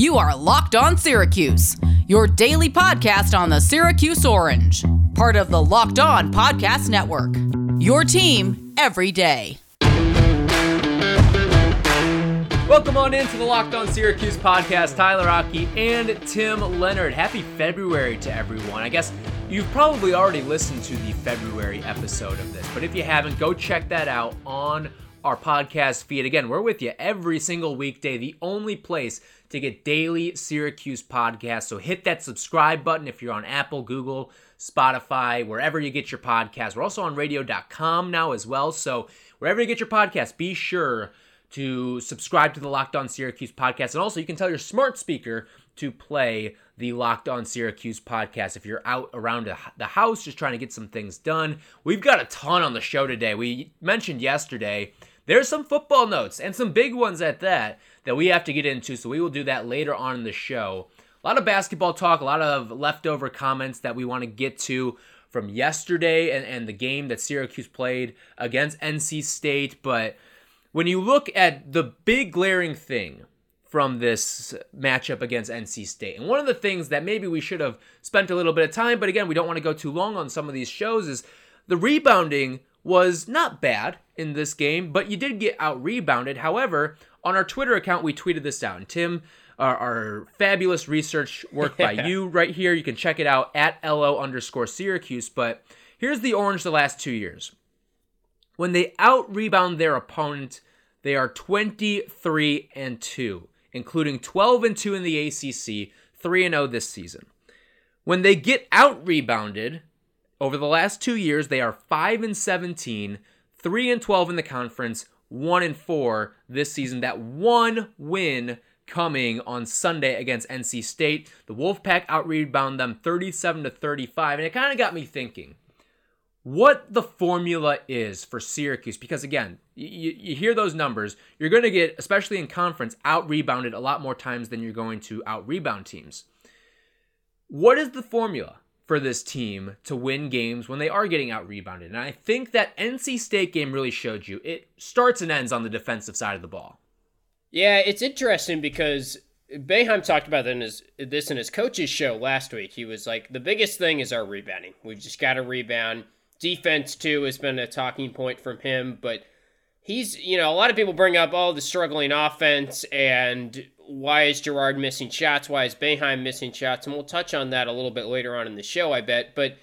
You are Locked On Syracuse, your daily podcast on the Syracuse Orange, part of the Locked On Podcast Network. Your team every day. Welcome on into the Locked On Syracuse podcast. Tyler Aki and Tim Leonard. Happy February to everyone. I guess you've probably already listened to the February episode of this, but if you haven't, go check that out on our podcast feed. Again, we're with you every single weekday, the only place to get daily Syracuse podcasts. So hit that subscribe button if you're on Apple, Google, Spotify, wherever you get your podcast. We're also on radio.com now as well. So wherever you get your podcast, be sure to subscribe to the Locked On Syracuse podcast. And also, you can tell your smart speaker to play the Locked On Syracuse podcast if you're out around the house just trying to get some things done. We've got a ton on the show today. We mentioned yesterday there's some football notes and some big ones at that that we have to get into. So we will do that later on in the show. A lot of basketball talk, a lot of leftover comments that we want to get to from yesterday and, and the game that Syracuse played against NC State. But when you look at the big glaring thing from this matchup against NC State, and one of the things that maybe we should have spent a little bit of time, but again, we don't want to go too long on some of these shows, is the rebounding was not bad in this game, but you did get out rebounded. However, on our Twitter account, we tweeted this out. And Tim, our, our fabulous research work by you right here. You can check it out at LO underscore Syracuse. But here's the orange the last two years. When they out rebound their opponent, they are 23 and 2, including 12 and 2 in the ACC, 3 and 0 this season. When they get out rebounded, over the last two years, they are 5 and 17, 3 and 12 in the conference, 1 and 4 this season. That one win coming on Sunday against NC State. The Wolfpack out rebound them 37 to 35, and it kind of got me thinking what the formula is for Syracuse because again, you, you hear those numbers, you're going to get especially in conference out rebounded a lot more times than you're going to out rebound teams. What is the formula? For this team to win games when they are getting out rebounded. And I think that NC State game really showed you it starts and ends on the defensive side of the ball. Yeah, it's interesting because Boeheim talked about in his, this in his coach's show last week. He was like, the biggest thing is our rebounding. We've just got to rebound. Defense, too, has been a talking point from him, but he's, you know, a lot of people bring up all oh, the struggling offense and why is Girard missing shots? Why is Boeheim missing shots? And we'll touch on that a little bit later on in the show, I bet. But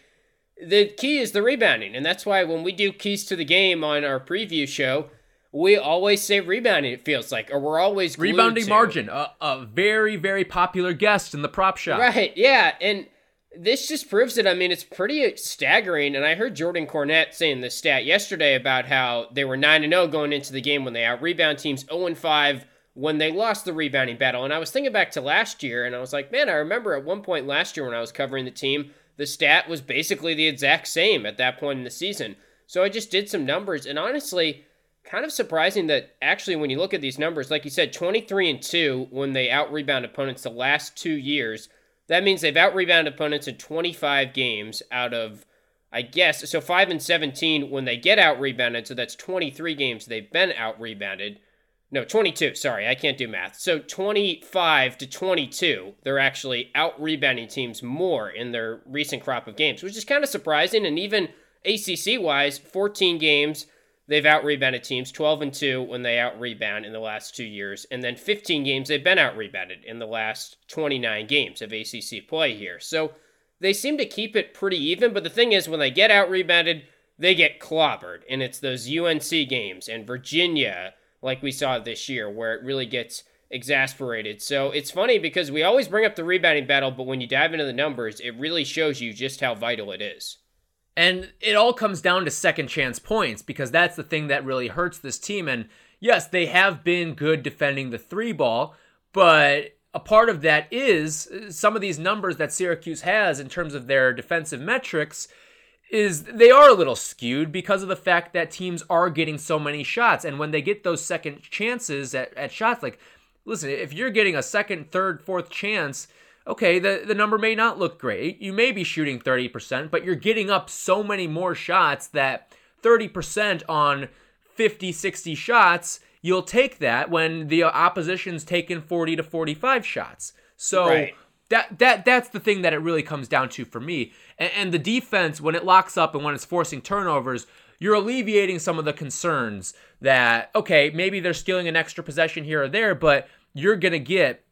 the key is the rebounding. And that's why when we do keys to the game on our preview show, we always say rebounding, it feels like, or we're always rebounding to. margin, a, a very, very popular guest in the prop shop. Right, yeah. And this just proves it. I mean, it's pretty staggering. And I heard Jordan Cornette saying this stat yesterday about how they were 9 0 going into the game when they out rebound teams 0 5 when they lost the rebounding battle. And I was thinking back to last year, and I was like, man, I remember at one point last year when I was covering the team, the stat was basically the exact same at that point in the season. So I just did some numbers, and honestly, kind of surprising that actually when you look at these numbers, like you said, 23 and 2 when they out rebound opponents the last two years. That means they've out rebounded opponents in 25 games out of, I guess, so 5 and 17 when they get out rebounded. So that's 23 games they've been out rebounded. No, 22. Sorry, I can't do math. So 25 to 22, they're actually out rebounding teams more in their recent crop of games, which is kind of surprising. And even ACC wise, 14 games, they've out rebounded teams, 12 and 2 when they out rebound in the last two years. And then 15 games, they've been out rebounded in the last 29 games of ACC play here. So they seem to keep it pretty even. But the thing is, when they get out rebounded, they get clobbered. And it's those UNC games and Virginia like we saw this year, where it really gets exasperated. So it's funny because we always bring up the rebounding battle, but when you dive into the numbers, it really shows you just how vital it is. And it all comes down to second chance points because that's the thing that really hurts this team. And yes, they have been good defending the three ball, but a part of that is uh, some of these numbers that Syracuse has in terms of their defensive metrics is they are a little skewed because of the fact that teams are getting so many shots. And when they get those second chances at, at shots, like, listen, if you're getting a second, third, fourth chance, okay, the, the number may not look great. You may be shooting 30%, but you're getting up so many more shots that 30% on 50, 60 shots, you'll take that when the opposition's taken 40 to 45 shots. So Right. That that that's the thing that it really comes down to for me. And, and the defense, when it locks up and when it's forcing turnovers, you're alleviating some of the concerns that okay, maybe they're stealing an extra possession here or there, but you're gonna get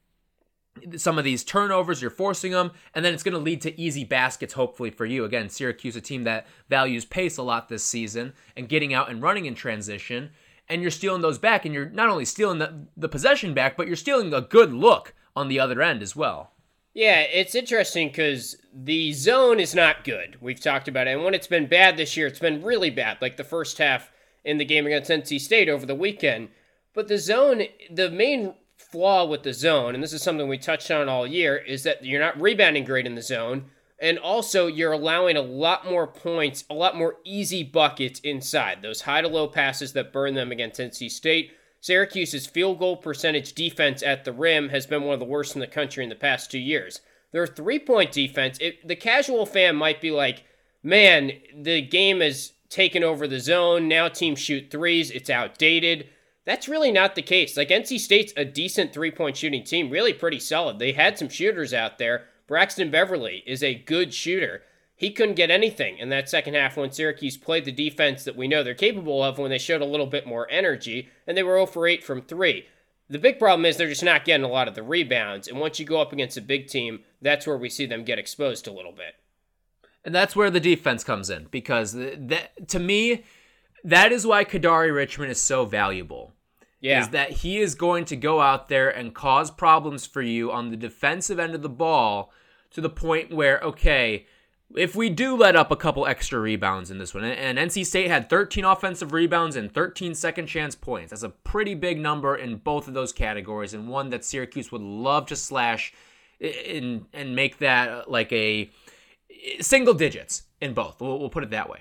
some of these turnovers, you're forcing them, and then it's going to lead to easy baskets, hopefully, for you. Again, Syracuse, a team that values pace a lot this season and getting out and running in transition, and you're stealing those back, and you're not only stealing the, the possession back, but you're stealing a good look on the other end as well. Yeah, it's interesting because the zone is not good. We've talked about it. And when it's been bad this year, it's been really bad, like the first half in the game against NC State over the weekend. But the zone, the main flaw with the zone, and this is something we touched on all year, is that you're not rebounding great in the zone. And also, you're allowing a lot more points, a lot more easy buckets inside. Those high to low passes that burn them against NC State. Syracuse's field goal percentage defense at the rim has been one of the worst in the country in the past two years. Their three point defense, it, the casual fan might be like, man, the game has taken over the zone. Now teams shoot threes. It's outdated. That's really not the case. Like NC State's a decent three point shooting team, really pretty solid. They had some shooters out there. Braxton Beverly is a good shooter. He couldn't get anything in that second half when Syracuse played the defense that we know they're capable of when they showed a little bit more energy, and they were 0 for 8 from 3. The big problem is they're just not getting a lot of the rebounds, and once you go up against a big team, that's where we see them get exposed a little bit. And that's where the defense comes in because th- that to me, that is why Kadari Richmond is so valuable. Yeah. Is that he is going to go out there and cause problems for you on the defensive end of the ball to the point where, okay, if we do let up a couple extra rebounds in this one, and NC State had 13 offensive rebounds and 13 second chance points, that's a pretty big number in both of those categories, and one that Syracuse would love to slash in and make that uh, like a single digits in both. We'll, we'll put it that way.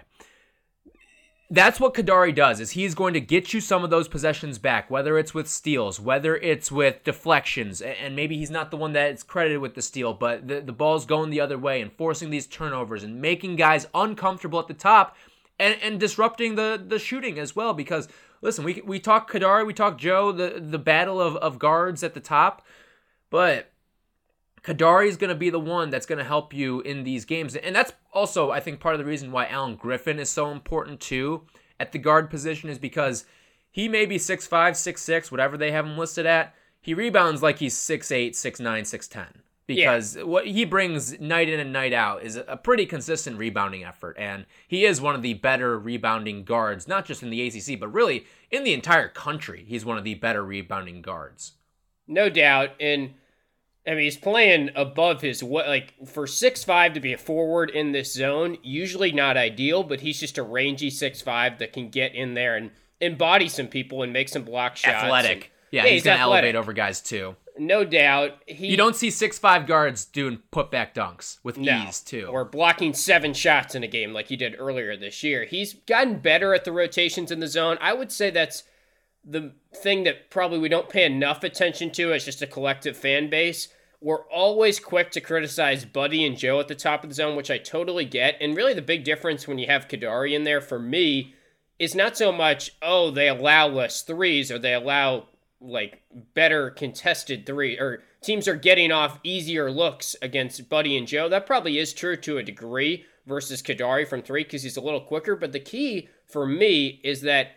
That's what Kadari does is he's going to get you some of those possessions back, whether it's with steals, whether it's with deflections, and maybe he's not the one that's credited with the steal, but the, the ball's going the other way and forcing these turnovers and making guys uncomfortable at the top and, and disrupting the, the shooting as well. Because listen, we we talk Kadari, we talk Joe, the, the battle of, of guards at the top, but Kadari is going to be the one that's going to help you in these games. And that's also, I think, part of the reason why Alan Griffin is so important too at the guard position is because he may be 6'5, 6'6, whatever they have him listed at. He rebounds like he's 6'8, 6'9, 6'10. Because yeah. what he brings night in and night out is a pretty consistent rebounding effort. And he is one of the better rebounding guards, not just in the ACC, but really in the entire country. He's one of the better rebounding guards. No doubt. And I mean, he's playing above his what like for six five to be a forward in this zone. Usually not ideal, but he's just a rangy six five that can get in there and embody some people and make some block shots. Athletic, and, yeah, he's, he's gonna athletic. elevate over guys too. No doubt. He, you don't see six five guards doing putback dunks with no, ease too, or blocking seven shots in a game like he did earlier this year. He's gotten better at the rotations in the zone. I would say that's the thing that probably we don't pay enough attention to as just a collective fan base. We're always quick to criticize Buddy and Joe at the top of the zone, which I totally get. And really, the big difference when you have Kadari in there for me is not so much, oh, they allow less threes or they allow like better contested three or teams are getting off easier looks against Buddy and Joe. That probably is true to a degree versus Kadari from three because he's a little quicker. But the key for me is that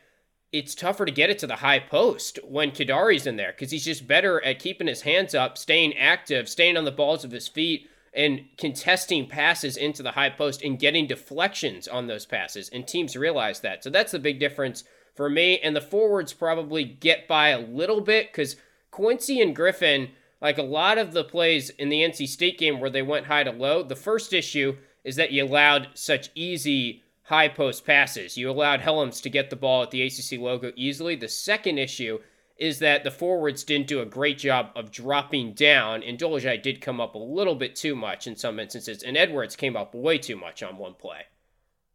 it's tougher to get it to the high post when Kadari's in there because he's just better at keeping his hands up, staying active, staying on the balls of his feet, and contesting passes into the high post and getting deflections on those passes. And teams realize that. So that's the big difference for me. And the forwards probably get by a little bit because Quincy and Griffin, like a lot of the plays in the NC State game where they went high to low, the first issue is that you allowed such easy high post passes. You allowed Helms to get the ball at the ACC logo easily. The second issue is that the forwards didn't do a great job of dropping down, and Dolezaj did come up a little bit too much in some instances, and Edwards came up way too much on one play.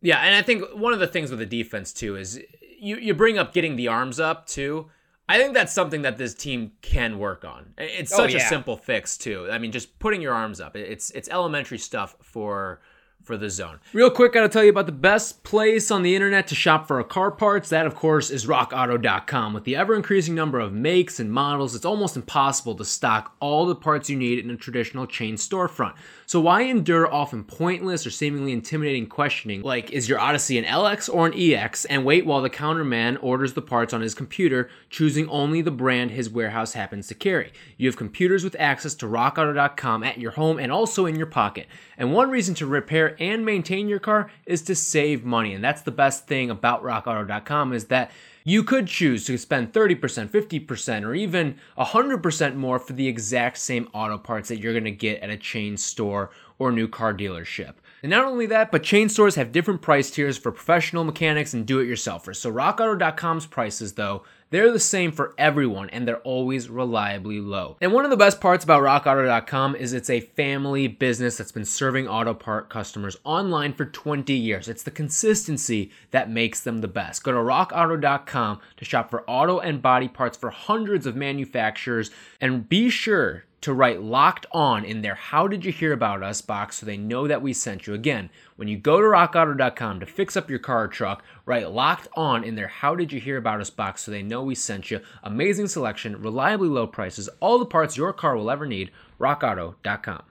Yeah, and I think one of the things with the defense too is you you bring up getting the arms up too. I think that's something that this team can work on. It's oh, such oh, yeah. a simple fix too. I mean, just putting your arms up. It's it's elementary stuff for for the zone. Real quick, gotta tell you about the best place on the internet to shop for car parts. That, of course, is rockauto.com. With the ever increasing number of makes and models, it's almost impossible to stock all the parts you need in a traditional chain storefront. So, why endure often pointless or seemingly intimidating questioning like, is your Odyssey an LX or an EX, and wait while the counterman orders the parts on his computer, choosing only the brand his warehouse happens to carry? You have computers with access to rockauto.com at your home and also in your pocket. And one reason to repair and maintain your car is to save money. And that's the best thing about rockauto.com is that you could choose to spend 30%, 50%, or even 100% more for the exact same auto parts that you're going to get at a chain store or new car dealership. And not only that, but chain stores have different price tiers for professional mechanics and do it yourselfers. So rockauto.com's prices, though, they're the same for everyone and they're always reliably low. And one of the best parts about rockauto.com is it's a family business that's been serving auto part customers online for 20 years. It's the consistency that makes them the best. Go to rockauto.com to shop for auto and body parts for hundreds of manufacturers and be sure to write locked on in their How Did You Hear About Us box so they know that we sent you. Again, when you go to rockauto.com to fix up your car or truck, write locked on in their How Did You Hear About Us box so they know we sent you. Amazing selection, reliably low prices, all the parts your car will ever need. rockauto.com.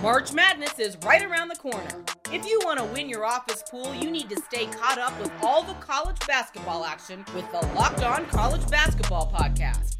March Madness is right around the corner. If you want to win your office pool, you need to stay caught up with all the college basketball action with the Locked On College Basketball Podcast.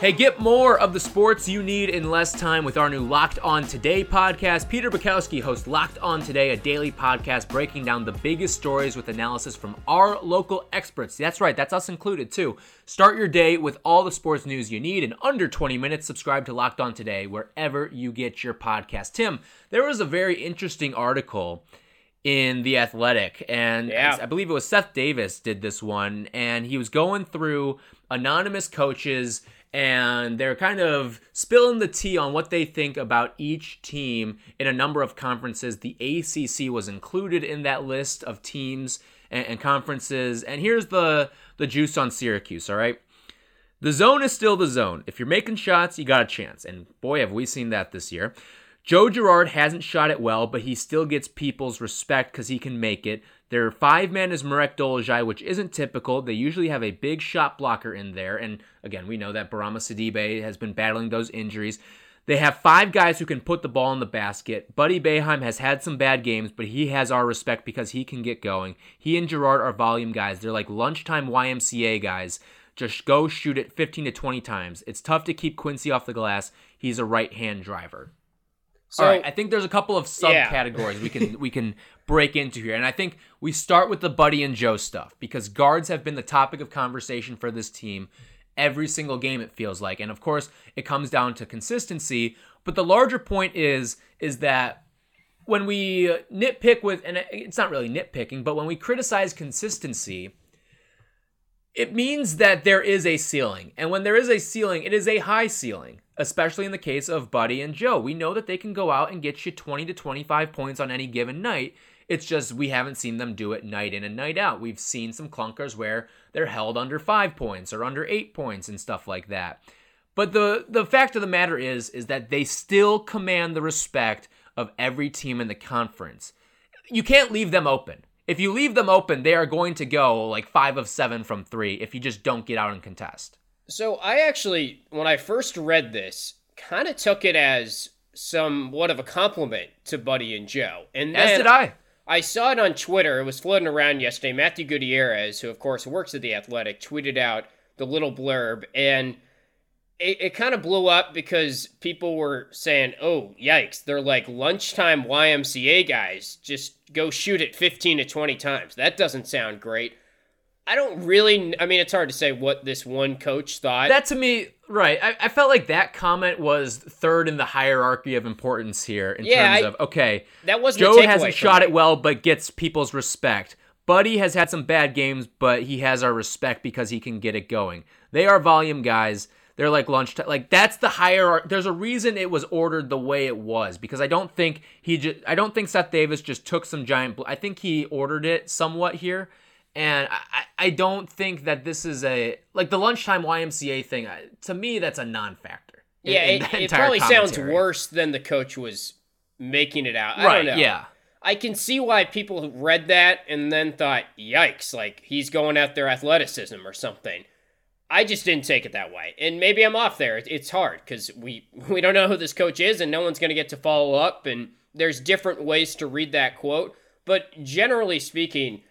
Hey, get more of the sports you need in less time with our new Locked On Today podcast. Peter Bukowski hosts Locked On Today, a daily podcast breaking down the biggest stories with analysis from our local experts. That's right, that's us included too. Start your day with all the sports news you need in under 20 minutes. Subscribe to Locked On Today wherever you get your podcast. Tim, there was a very interesting article in the athletic and Yeah. i believe it was seth davis did this one and he was going through anonymous coaches and they're kind of spilling the tea on what they think about each team in a number of conferences the acc was included in that list of teams and, and conferences and here's the the juice on syracuse all right the zone is still the zone. If you're making shots, you got a chance. And boy, have we seen that this year. Joe Girard hasn't shot it well, but he still gets people's respect because he can make it. Their five man is Marek Dolezaj, which isn't typical. They usually have a big shot blocker in there. And again, we know that Bourama Sidibe has been battling those injuries. They have five guys who can put the ball in the basket. Buddy Boeheim has had some bad games, but he has our respect because he can get going. He and Girard are volume guys. They're like lunchtime YMCA guys. Just go shoot it 15 to 20 times. It's tough to keep Quincy off the glass. He's a right hand driver. So, All right, I think there's a couple of Yeah. subcategories we can we can break into here, and I think we start with the Buddy and Joe stuff because guards have been the topic of conversation for this team every single game. It feels like, and of course, it comes down to consistency. But the larger point is is that when we uh, nitpick with, and it's not really nitpicking, but when we criticize consistency, it means that there is a ceiling. And when there is a ceiling, it is a high ceiling, especially in the case of Buddy and Joe. We know that they can go out and get you 20 to 25 points on any given night. It's just we haven't seen them do it night in and night out. We've seen some clunkers where they're held under 5 points or under 8 points and stuff like that. But the the fact of the matter is is that they still command the respect of every team in the conference. You can't leave them open. If you leave them open, they are going to go like 5 of 7 from 3 if you just don't get out and contest. so I actually, when I first read this, kind of took it as somewhat of a compliment to Buddy and Joe. And then As did I. I saw it on Twitter. It was floating around yesterday. Matthew Gutierrez, who of course works at the Athletic, tweeted out the little blurb, and it, it kind of blew up because people were saying, "Oh, yikes! They're like lunchtime YMCA guys. Just go shoot it 15 to 20 times. That doesn't sound great." I don't really. I mean, it's hard to say what this one coach thought. That to me, right? I, I felt like that comment was third in the hierarchy of importance here in Yeah, terms I- of okay, that wasn't. Joe hasn't shot me. it well, but gets people's respect. Buddy has had some bad games, but he has our respect because he can get it going. They are volume guys. They're like lunchtime. Like that's the hierarchy. There's a reason it was ordered the way it was because I don't think he just. I don't think Seth Davis just took some giant. Bl- I think he ordered it somewhat here, and I, I don't think that this is a like the lunchtime YMCA thing. I, to me, that's a non-factor. in- Yeah, it, it probably sounds worse than the coach was making it out. I Right? don't know. Yeah. I can see why people read that and then thought, "Yikes!" Like he's going at their athleticism or something. I just didn't take it that way, and maybe I'm off there. It's hard because we we don't know who this coach is, and no one's going to get to follow up. And there's different ways to read that quote, but generally speaking,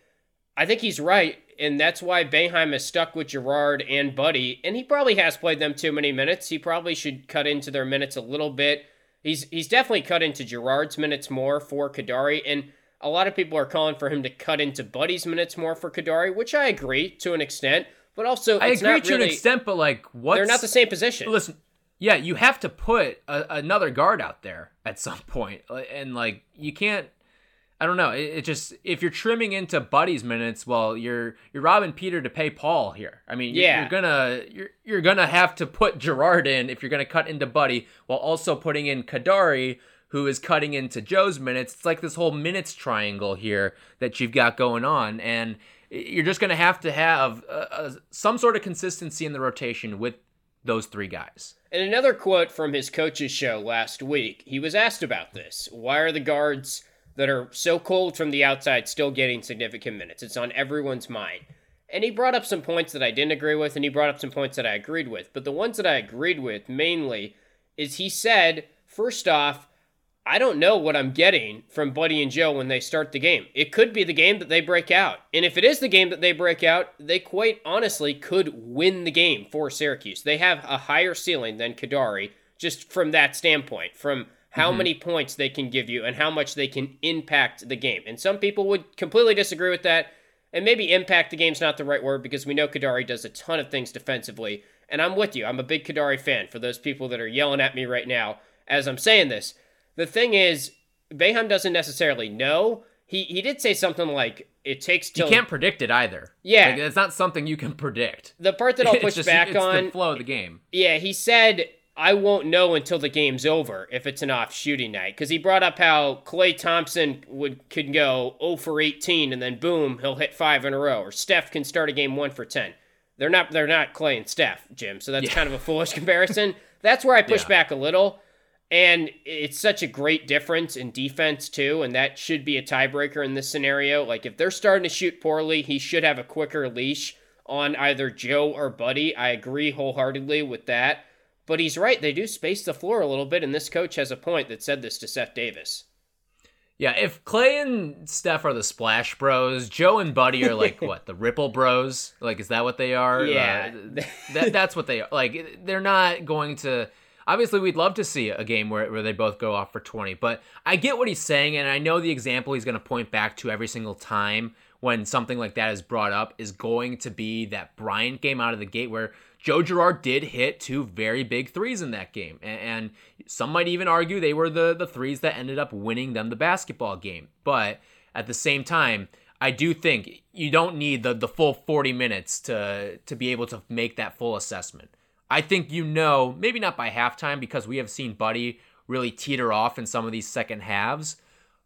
I think he's right, and that's why Boeheim is stuck with Girard and Buddy, and he probably has played them too many minutes. He probably should cut into their minutes a little bit. He's he's definitely cut into Girard's minutes more for Kadari, and a lot of people are calling for him to cut into Buddy's minutes more for Kadari, which I agree to an extent, but also I agree to really, an extent, but like, what's They're not the same position. Listen, yeah, you have to put a, another guard out there at some Uh, and like you can't. I don't know. It, it just if you're trimming into Buddy's minutes, well, you're you're robbing Peter to pay Paul here. I mean, you're, Yeah. you're gonna you're you're gonna have to put Girard in if you're gonna cut into Buddy while also putting in Kadari, who is cutting into Joe's minutes. It's like this whole minutes triangle here that you've got going on, and you're just gonna have to have uh some sort of consistency in the rotation with those three guys. And another quote from his coach's show last week, he was asked about this. Why are the guards that are so cold from the outside still getting significant minutes? It's on everyone's mind. And he brought up some points that I didn't agree with, and he brought up some points that I agreed with. But the ones that I agreed with mainly is he said, first off, I don't know what I'm getting from Buddy and Joe when they start the game. It could be the game that they break out. And if it is the game that they break out, they quite honestly could win the game for Syracuse. They have a higher ceiling than Kadari just from that standpoint, from how mm-hmm. many points they can give you and how much they can impact the game. And some people would completely disagree with that. And maybe impact the game's not the right word because we know Kadari does a ton of things defensively. And I'm with you. I'm a big Kadari fan for those people that are yelling at me right now as I'm saying this. The thing is, Boeheim doesn't necessarily know. He he did say something like it takes You can't predict it either. Yeah. like, it's not something you can predict. the part that I'll push just- back it's on. the flow of the game. Yeah, he said I won't know until the game's over if it's an off shooting night because he brought up how Klay Thompson would could go 0 for 18 and then boom he'll hit five in a row or Steph can start a game one for 10. They're not they're not Klay and Steph, Jim. So that's Yeah. kind of a foolish comparison. That's where I push Yeah. back a little. And it's such a great difference in defense too, and that should be a tiebreaker in this scenario. Like if they're starting to shoot poorly, he should have a quicker leash on either Joe or Buddy. I agree wholeheartedly with that. But he's right, they do space the floor a little bit, and this coach has a point that said this to Seth Davis. Yeah, if Klay and Steph are the Splash Bros, Joe and Buddy are like what the Ripple Bros? Like, is that what they are? Yeah. Uh, that that's what they are. Like, they're not going to. Obviously, we'd love to see a game where, where they both go off for 20, but I get what he's saying, and I know the example he's going to point back to every single time when something like that is brought up is going to be that Bryant game out of the gate where Joe Girard did hit two very big threes in that game. And, some might even argue they were the, the threes that ended up winning them the basketball game. But at the same time, I do think you don't need the, the full 40 minutes to, to be able to make that full assessment. I think you know, maybe not by halftime because we have seen Buddy really teeter off in some of these second halves.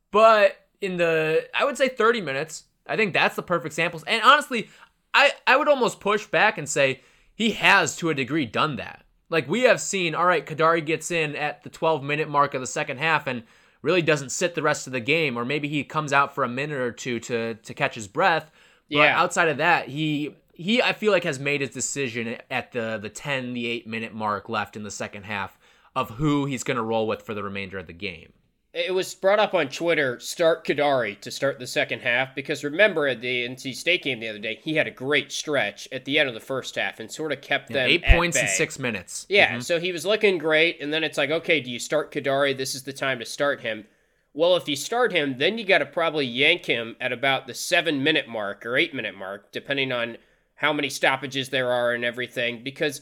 But in the, I would say 30 minutes, I think that's the perfect samples. And honestly, I, I would almost push back and say he has to a degree done that. Like we have seen, all right, Kadari gets in at the 12 minute mark of the second half and really doesn't sit the rest of the game, or maybe he comes out for a minute or two to to catch his breath. But Yeah. outside of that, he he I feel like has made his decision at the the 10, the 8 minute mark left in the second half of who he's going to roll with for the remainder of the game. It was brought up on Twitter, start Kadari to start the second half, because remember at the NC State game the other day, he had a great stretch at the end of the first half and sort of kept them Eight points in six minutes. Yeah, mm-hmm. so he was looking great, and then it's like, okay, do you start Kadari? This is the time to start him. Well, if you start him, then you got to probably yank him at about the seven minute mark or eight minute mark, depending on how many stoppages there are and everything because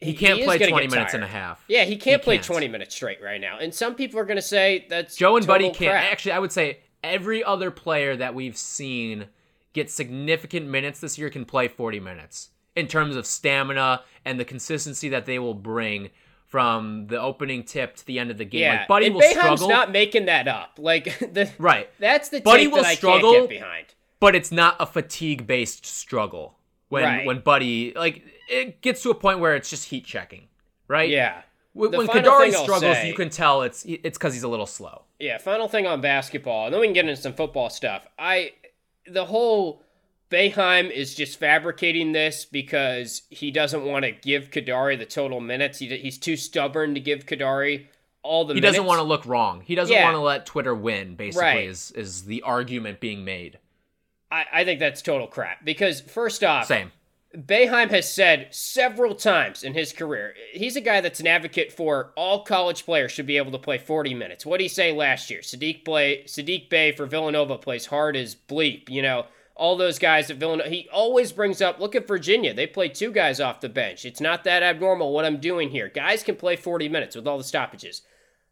he can't is play 20 minutes tired. and a half. Yeah, he can't play can't. 20 minutes straight right now. And some people are going to say that's Joe and Buddy can't. crap. Actually, I would say every other player that we've seen get significant minutes this year can play 40 minutes in terms of stamina and the consistency that they will bring from the opening tip to the end of the game. Yeah, Like Buddy and will Boeheim's struggle, not making that up. Like the right? that's the Buddy will that I struggle, behind. But it's not a fatigue-based struggle. When Right. when Buddy like it gets to a point where it's just heat checking, right? Yeah. When, The when Kadari struggles, say- you can tell it's it's because he's a little slow. Yeah, final thing on basketball, and then we can get into some football stuff. I the whole Boeheim is just fabricating this because he doesn't want to give Kadari the total minutes. He, he's too stubborn to give Kadari all the He minutes. doesn't want to look wrong. He doesn't Yeah. want to let Twitter win. Basically, Right. is is the argument being made? I, I think that's total crap because first off, Same. Boeheim has said several times in his career, he's a guy that's an advocate for all college players should be able to play 40 minutes. What did he say last year? Saddiq play Saddiq Bey for Villanova plays hard as bleep. You know, all those guys at Villanova. He always brings up, look at Virginia. They play two guys off the bench. It's not that abnormal what I'm doing here. Guys can play 40 minutes with all the stoppages.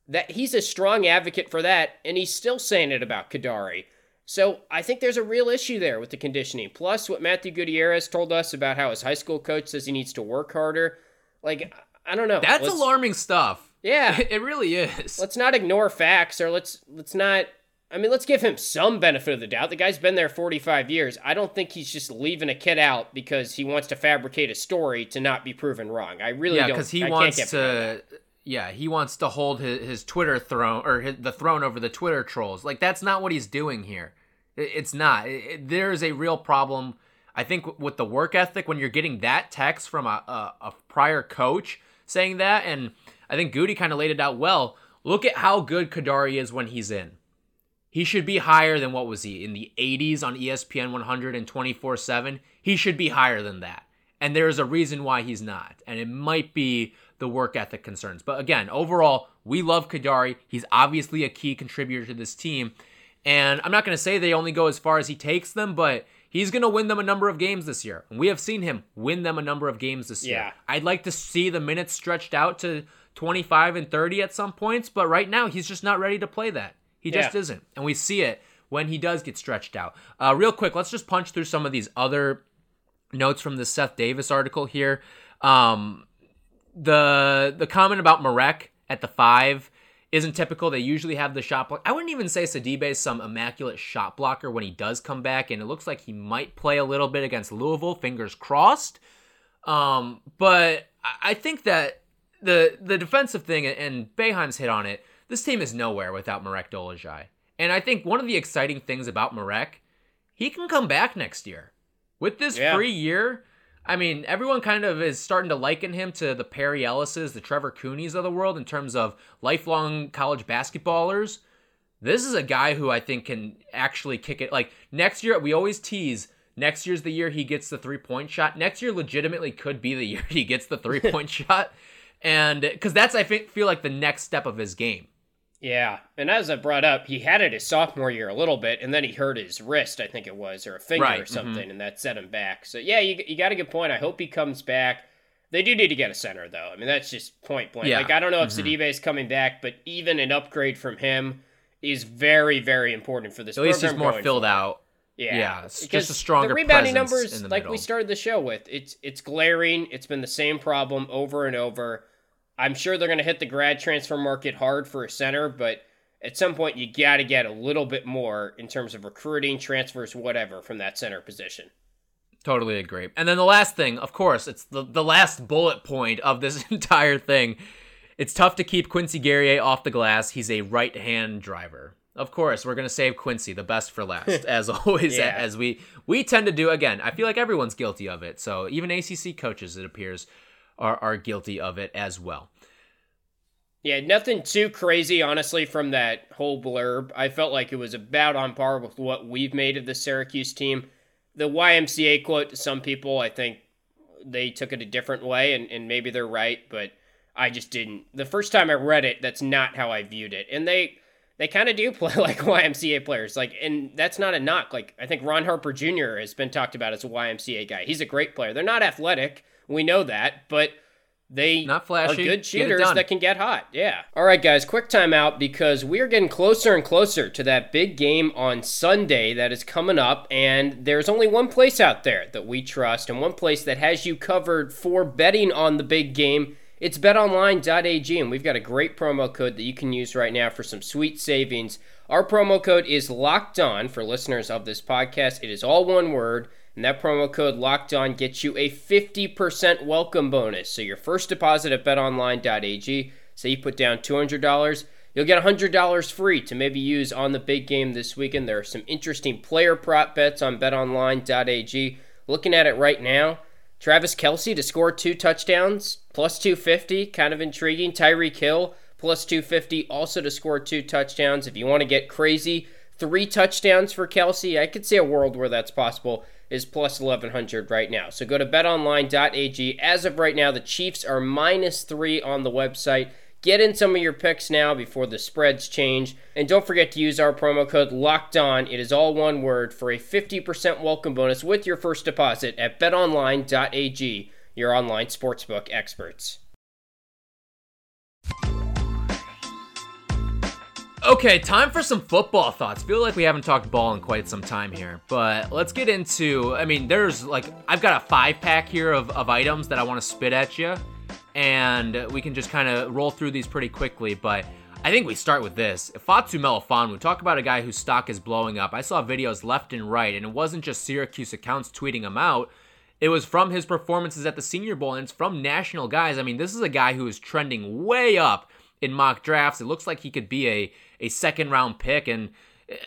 That he's a strong advocate for that, and he's still saying it about Kadari. So I think there's a real issue there with the conditioning. Plus, what Matthew Gutierrez told us about how his high school coach says he needs to work harder. Like, I don't know. That's Let's- alarming stuff. Yeah. It really is. Let's not ignore facts, or let's let's not. I mean, let's give him some benefit of the doubt. The guy's been there 45 years. I don't think he's just leaving a kid out because he wants to fabricate a story to not be proven wrong. I really yeah, don't. Yeah, because he I wants can't get behind to. Yeah, he wants to hold his, his Twitter throne or his, the throne over the Twitter trolls. Like that's not what he's doing here. It- it's not. It- it- there is a real problem. I think with the work ethic when you're getting that text from a, a, a prior coach saying that, and I think Goody kind of laid it out well. Look at how good Kadari is when he's in. He should be higher than what was he in the 80s on ESPN 100 and 24 7. He should be higher than that. And there's a reason why he's not. And it might be the work ethic concerns. But again, overall, we love Kadari. He's obviously a key contributor to this team. And I'm not going to say they only go as far as he takes them, but he's going to win them a number of games this year. And we have seen him win them a number of games this year. I'd like to see the minutes stretched out to 25 and 30 at some points, but right now he's just not ready to play that. He just Yeah. isn't. And we see it when he does get stretched out. Uh, real quick, let's just punch through some of these other notes from the Seth Davis article here. Um, the the comment about Marek at the five isn't typical. They usually have the shot block. I wouldn't even say Sidibe is some immaculate shot blocker when he does come back, and it looks like he might play a little bit against Louisville. Fingers crossed. Um, but I- think that the the defensive thing and Boeheim's hit on it. This team is nowhere without Marek Dolezaj. And I think one of the exciting things about Marek, he can come back next year. With this Yeah. free year, I mean, everyone kind of is starting to liken him to the Perry Ellises, the Trevor Cooneys of the world in terms of lifelong college basketballers. This is a guy who I think can actually kick it. Like next year, we always tease next year's the year he gets the three point shot. Next year legitimately could be the year he gets the three point shot. And because that's, I think, feel like the next step of his game. Yeah, and as I brought up, he had it his sophomore year a little bit, and then he hurt his wrist, I think it was, or a finger Right, or mhm. something, and that set him back. So yeah, you, you got a good point. I hope he comes back. They do need to get a center though. I mean, that's just point blank. Yeah, Like I don't know if. Sidibe is coming back, but even an upgrade from him is very, very important for this. At least he's more filled forward. out. Yeah, Yeah, it's just a stronger the rebounding numbers, the like middle. we started the show with, it's it's glaring. It's been the same problem over and over. I'm sure they're going to hit the grad transfer market hard for a center, but at some point you got to get a little bit more in terms of recruiting, transfers, whatever from that center position. Totally agree. And then the last thing, of course, it's the, the last bullet point of this entire thing. It's tough to keep Quincy Guerrier off the glass. He's a right hand driver. Of course, we're gonna save Quincy, the best for last, as always, Yeah. as we we tend to do. Again, I feel like everyone's guilty of it. So even ACC coaches, it appears, are are guilty of it as well. Yeah, nothing too crazy, honestly, from that whole blurb. I felt like it was about on par with what we've made of the Syracuse team. The YMCA quote to some people, I think they took it a different way, and, and maybe they're right, but I just didn't. The first time I read it, that's not how I viewed it. And they they kind of do play like YMCA players. Like, and that's not a knock. Like, I think Ron Harper Jr. has been talked about as a YMCA guy. He's a great player. They're not athletic. We know that, but they not flashy. are good shooters that can get hot. Yeah. All right, guys, quick timeout because we're getting closer and closer to that big game on Sunday that is coming up, and there's only one place out there that we trust and one place that has you covered for betting on the big game. It's betonline.ag, and we've got a great promo code that you can use right now for some sweet savings. Our promo code is locked on for listeners of this podcast. It is all one word. And that promo code locked on gets you a 50% welcome bonus. So your first deposit at betonline.ag, say you put down $200, you'll get $100 free to maybe use on the big game this weekend. There are some interesting player prop bets on betonline.ag. Looking at it right now, Travis Kelce to score two touchdowns, plus 250, kind of intriguing. Tyreek Hill, plus 250, also to score two touchdowns. If you want to get crazy, three touchdowns for Kelce. I could see a world where that's possible is plus 1100 right now. So go to betonline.ag. As of right now, the Chiefs are minus three on the website. Get in some of your picks now before the spreads change. And don't forget to use our promo code LOCKED ON. It is all one word for a 50% welcome bonus with your first deposit at betonline.ag, your online sportsbook experts. Okay, time for some football thoughts. Feel like we haven't talked ball in quite some time here, but let's get into. I mean, there's like I've got a five pack here of, of items that I want to spit at you, and we can just kind of roll through these pretty quickly. But I think we start with this. Fatu Melifonwu, talk about a guy whose stock is blowing up. I saw videos left and right, and it wasn't just Syracuse accounts tweeting him out. It was from his performances at the Senior Bowl, and it's from national guys. I mean, this is a guy who is trending way up in mock drafts. It looks like he could be a a second round pick and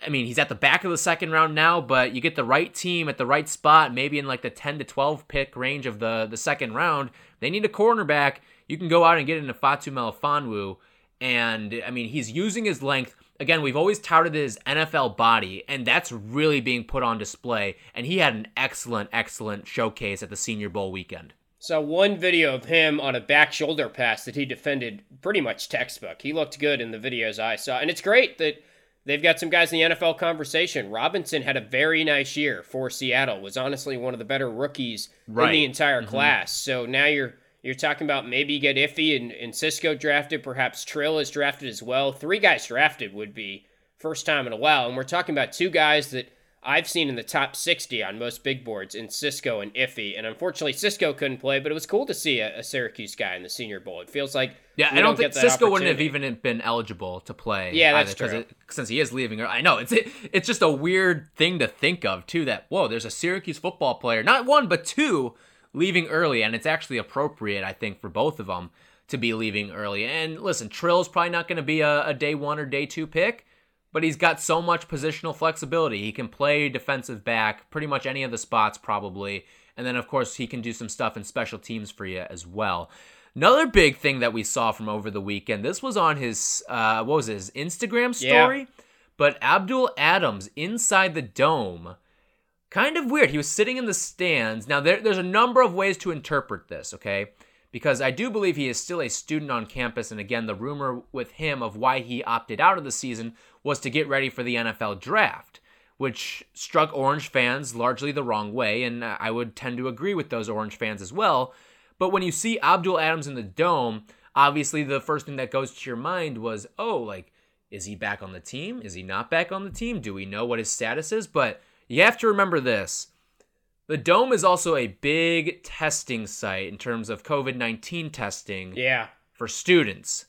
I mean, he's at the back of the second round now, but you get the right team at the right spot, maybe in like the 10 to 12 pick range of the, the second round. They need a cornerback. You can go out and get into Fatu Melifonwu. And I mean, he's using his length. Again, we've always touted his NFL body, and that's really being put on display. And he had an excellent, excellent showcase at the Senior Bowl weekend. So one video of him on a back shoulder pass that he defended pretty much textbook. He looked good in the videos I saw. And it's great that they've got some guys in the NFL conversation. Robinson had a very nice year for Seattle. Was honestly one of the better rookies right. in the entire mm-hmm. class. So now you're you're talking about maybe you get Iffy and, and Cisco drafted, perhaps Trill is drafted as well. Three guys drafted would be first time in a while. And we're talking about two guys that I've seen in the top 60 on most big boards in Cisco and Iffy. And unfortunately, Cisco couldn't play, but it was cool to see a, a Syracuse guy in the Senior Bowl. It feels like. Yeah, I don't, don't think Cisco wouldn't have even been eligible to play. Yeah, that's either, true. It, since he is leaving. I know. It's it, it's just a weird thing to think of, too, that, whoa, there's a Syracuse football player, not one, but two, leaving early. And it's actually appropriate, I think, for both of them to be leaving early. And listen, Trill's probably not going to be a, a day one or day two pick but he's got so much positional flexibility. He can play defensive back, pretty much any of the spots, probably. And then, of course, he can do some stuff in special teams for you as well. Another big thing that we saw from over the weekend, this was on his, uh, what was it, his Instagram story? Yeah. But Abdul Adams inside the dome, kind of weird. He was sitting in the stands. Now, there, there's a number of ways to interpret this, okay? Because I do believe he is still a student on campus. And again, the rumor with him of why he opted out of the season was to get ready for the NFL draft, which struck Orange fans largely the wrong way. And I would tend to agree with those Orange fans as well. But when you see Abdul Adams in the dome, obviously the first thing that goes to your mind was, oh, like, is he back on the team? Is he not back on the team? Do we know what his status is? But you have to remember this the Dome is also a big testing site in terms of COVID 19 testing yeah. for students.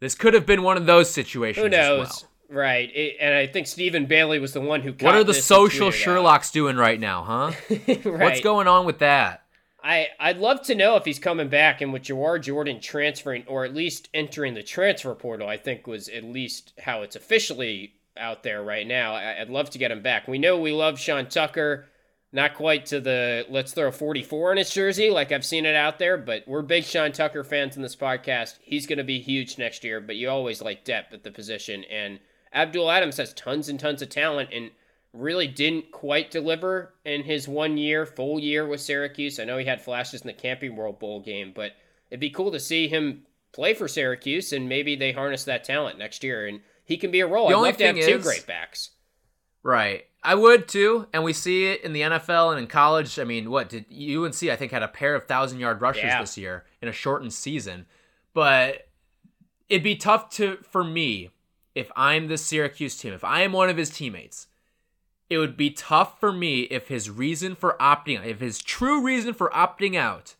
This could have been one of those situations. Who knows? Well. Right. It, and I think Stephen Bailey was the one who What are the social Sherlocks out. doing right now, huh? right. What's going on with that? I, I'd love to know if he's coming back and with Jawhar Jordan transferring or at least entering the transfer portal, I think was at least how it's officially out there right now. I, I'd love to get him back. We know we love Sean Tucker not quite to the let's throw 44 in his jersey like I've seen it out there, but we're big Sean Tucker fans in this podcast. He's going to be huge next year, but you always like depth at the position. And Abdul Adams has tons and tons of talent and really didn't quite deliver in his one year, full year with Syracuse. I know he had flashes in the Camping World Bowl game, but it'd be cool to see him play for Syracuse and maybe they harness that talent next year. And he can be a role. The I'd love to have thing two is- great backs. Right. I would too, and we see it in the NFL and in college. I mean, what did UNC? I think had a pair of thousand yard rushers Yeah. this year in a shortened season, but it'd be tough to for me if I'm the Syracuse team. If I am one of his teammates, it would be tough for me if his reason for opting out, if his true reason for opting out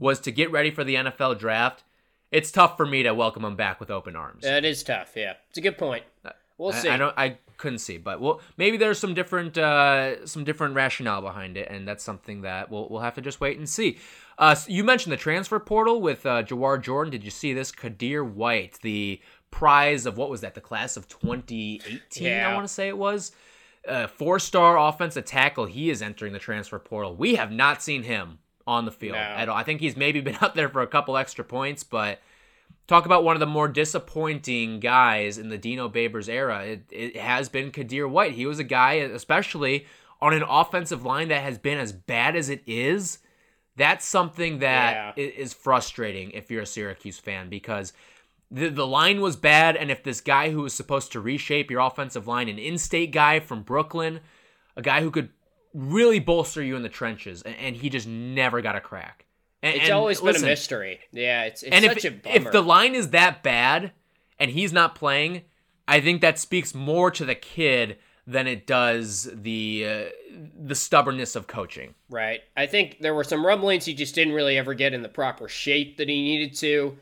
was to get ready for the NFL draft. It's tough for me to welcome him back with open arms. That is tough. Yeah, it's a good point. Uh, We'll I- see. I, don't. I couldn't see, but well, maybe there's some different, uh, some different rationale behind it, and that's something that we'll we'll have to just wait and see. Uh, so you mentioned the transfer portal with uh, Jawar Jordan. Did you see this? Qadir White, the prize of what was that? The class of 2018, I want to say it was. Uh, four-star offensive tackle. He is entering the transfer portal. We have not seen him on the field No. at all. I think he's maybe been out there for a couple extra points, but talk about one of the more disappointing guys in the Dino Babers era. It, it has been Qadir White. He was a guy, especially on an offensive line that has been as bad as it is. That's something that Yeah. is frustrating if you're a Syracuse fan because the the line was bad, and if this guy who was supposed to reshape your offensive line, an in-state guy from Brooklyn, a guy who could really bolster you in the trenches, and, and he just never got a crack. And, it's and always been a mystery. Yeah, it's it's and such if a bummer. if the line is that bad and he's not playing, I think that speaks more to the kid than it does the uh, the stubbornness of coaching. Right. I think there were some rumblings he just didn't really ever get in the proper shape that he needed to.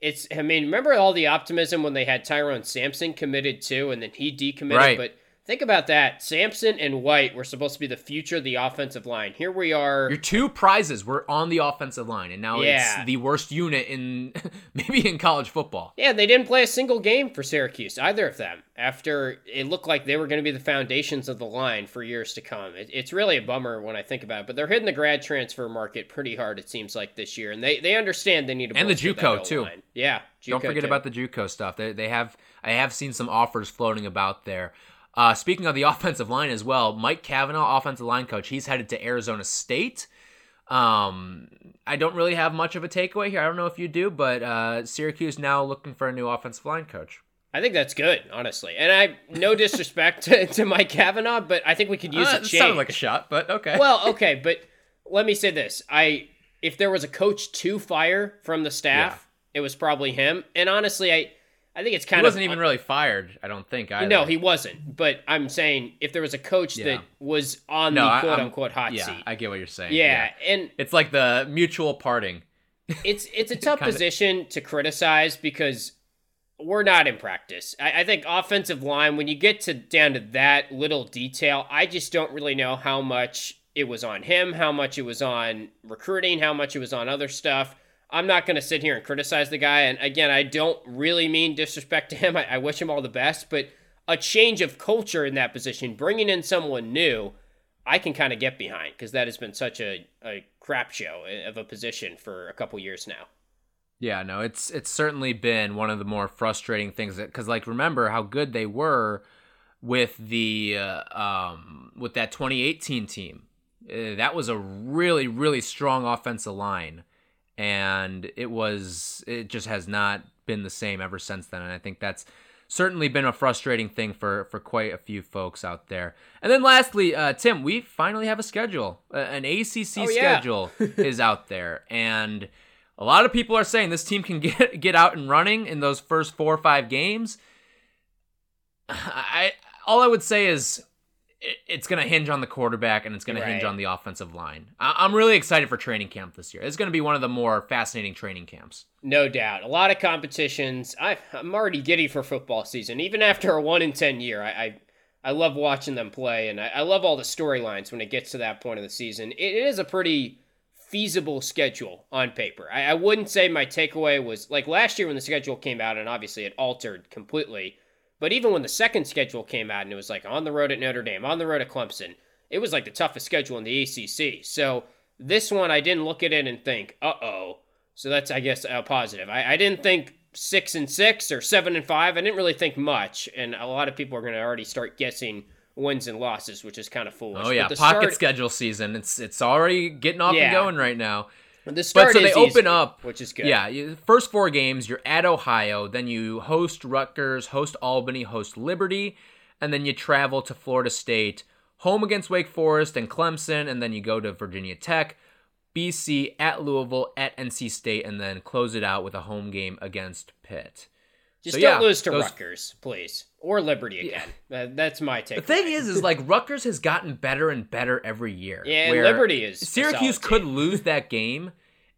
It's I mean, remember all the optimism when they had Tyrone Sampson committed too and then he decommitted, Right. but think about that. Sampson and White were supposed to be the future of the offensive line. Here we are. Your two prizes were on the offensive line, and now Yeah. it's the worst unit in maybe in college football. Yeah, they didn't play a single game for Syracuse, either of them, after it looked like they were going to be the foundations of the line for years to come. It, it's really a bummer when I think about it, but they're hitting the grad transfer market pretty hard, it seems like, this year, and they, they understand they need to And the JUCO, too. Yeah, Don't forget too. about the JUCO stuff. They, they have I have seen some offers floating about there. Uh, speaking of the offensive line as well, Mike Cavanaugh, offensive line coach, he's headed to Arizona State. Um, I don't really have much of a takeaway here. I don't know if you do, but uh, Syracuse now looking for a new offensive line coach. I think that's good, honestly. And I no disrespect to, to Mike Cavanaugh, but I think we could use Uh, a change. sounded like a shot, but okay. well, okay, but let me say this: I if there was a coach to fire from the staff, it was probably him. And honestly, I I think it's kind of. he kind wasn't of even really fired. I don't think. Either. no, he wasn't. But I'm saying if there was a coach Yeah. that was on No, the quote I'm- unquote hot yeah, seat, I get what you're saying. yeah, and it's like the mutual parting. it's it's a tough position to criticize because we're not in practice. I, I think offensive line, when you get to down to that little detail, I just don't really know how much it was on him, how much it was on recruiting, how much it was on other stuff. I'm not going to sit here and criticize the guy. And again, I don't really mean disrespect to him. I, I wish him all the best, but a change of culture in that position, bringing in someone new, I can kind of get behind because that has been such a, a crap show of a position for a couple years now. Yeah, no, it's it's certainly been one of the more frustrating things because, like, remember how good they were with the uh, um, with that 2018 team. Uh, that was a really really strong offensive line, and it was it just has not been the same ever since then. And I think that's certainly been a frustrating thing for for quite a few folks out there. And then lastly, uh, Tim, we finally have a schedule. Uh, an ACC Oh, yeah. schedule is out there, and a lot of people are saying this team can get get out and running in those first four or five games. I all I would say is it's going to hinge on the quarterback and it's going to hinge on the offensive line. I, I'm really excited for training camp this year. It's going to be one of the more fascinating training camps. No doubt. A lot of competitions. I, I'm already giddy for football season. Even after a 1 in 10 year, I, I, I love watching them play, and I, I love all the storylines when it gets to that point of the season. It, it is a pretty feasible schedule on paper. I, I wouldn't say my takeaway was like last year when the schedule came out, and obviously it altered completely. But even when the second schedule came out and it was like on the road at Notre Dame, on the road at Clemson, it was like the toughest schedule in the ACC. So this one, I didn't look at it and think, uh oh. So that's, I guess, a positive. I, I didn't think six and six or seven and five. I didn't really think much. And a lot of people are going to already start guessing wins and losses, which is kind of foolish. Oh yeah, pocket start, schedule season. It's it's already getting off Yeah. and going right now. The start but so they is open up, which is good. Yeah, first four games you're at Ohio, then you host Rutgers, host Albany, host Liberty, and then you travel to Florida State, home against Wake Forest and Clemson, and then you go to Virginia Tech, BC at Louisville, at NC State, and then close it out with a home game against Pitt. Just So, don't yeah, lose to those- Rutgers, please, or Liberty again. That- that's my take. The thing is, is like Rutgers has gotten better and better every year. Yeah, where Liberty is Syracuse could lose that game,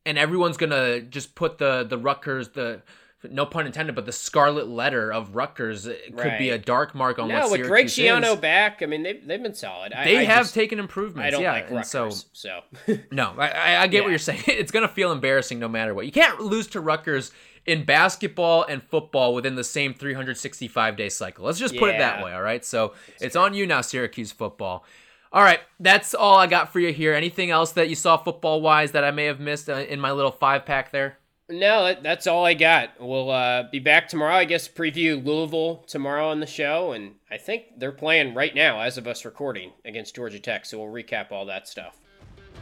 and everyone's gonna just put the the Rutgers the no pun intended, but the scarlet letter of Rutgers could be a dark mark on no, what with Syracuse Greg is. Schiano back, I mean they've they've been solid. I, They I have just- taken improvements. I don't yeah, like and so Rutgers, so no, I, I- get what you're saying. It's gonna feel embarrassing no matter what. You can't lose to Rutgers in basketball and football within the same 365 day cycle. Let's just put it that way. All right. So it's on you now, Syracuse football. All right, that's all I got for you here. Anything else that you saw football wise that I may have missed uh, in my little five pack there? No, that's all I got. We'll uh, be back tomorrow. I guess preview Louisville tomorrow on the show, and I think they're playing right now as of us recording against Georgia Tech. So we'll recap all that stuff.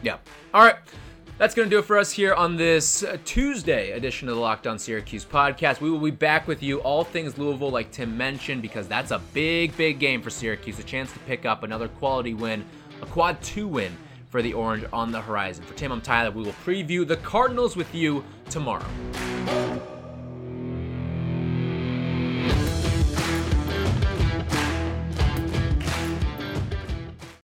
Yeah. All right. That's going to do it for us here on this uh, Tuesday edition of the Locked On Syracuse podcast. We will be back with you, all things Louisville, like Tim mentioned, because that's a big, big game for Syracuse. A chance to pick up another quality win, a quad two win for the Orange on the horizon. For Tim, I'm Tyler. We will preview the Cardinals with you tomorrow.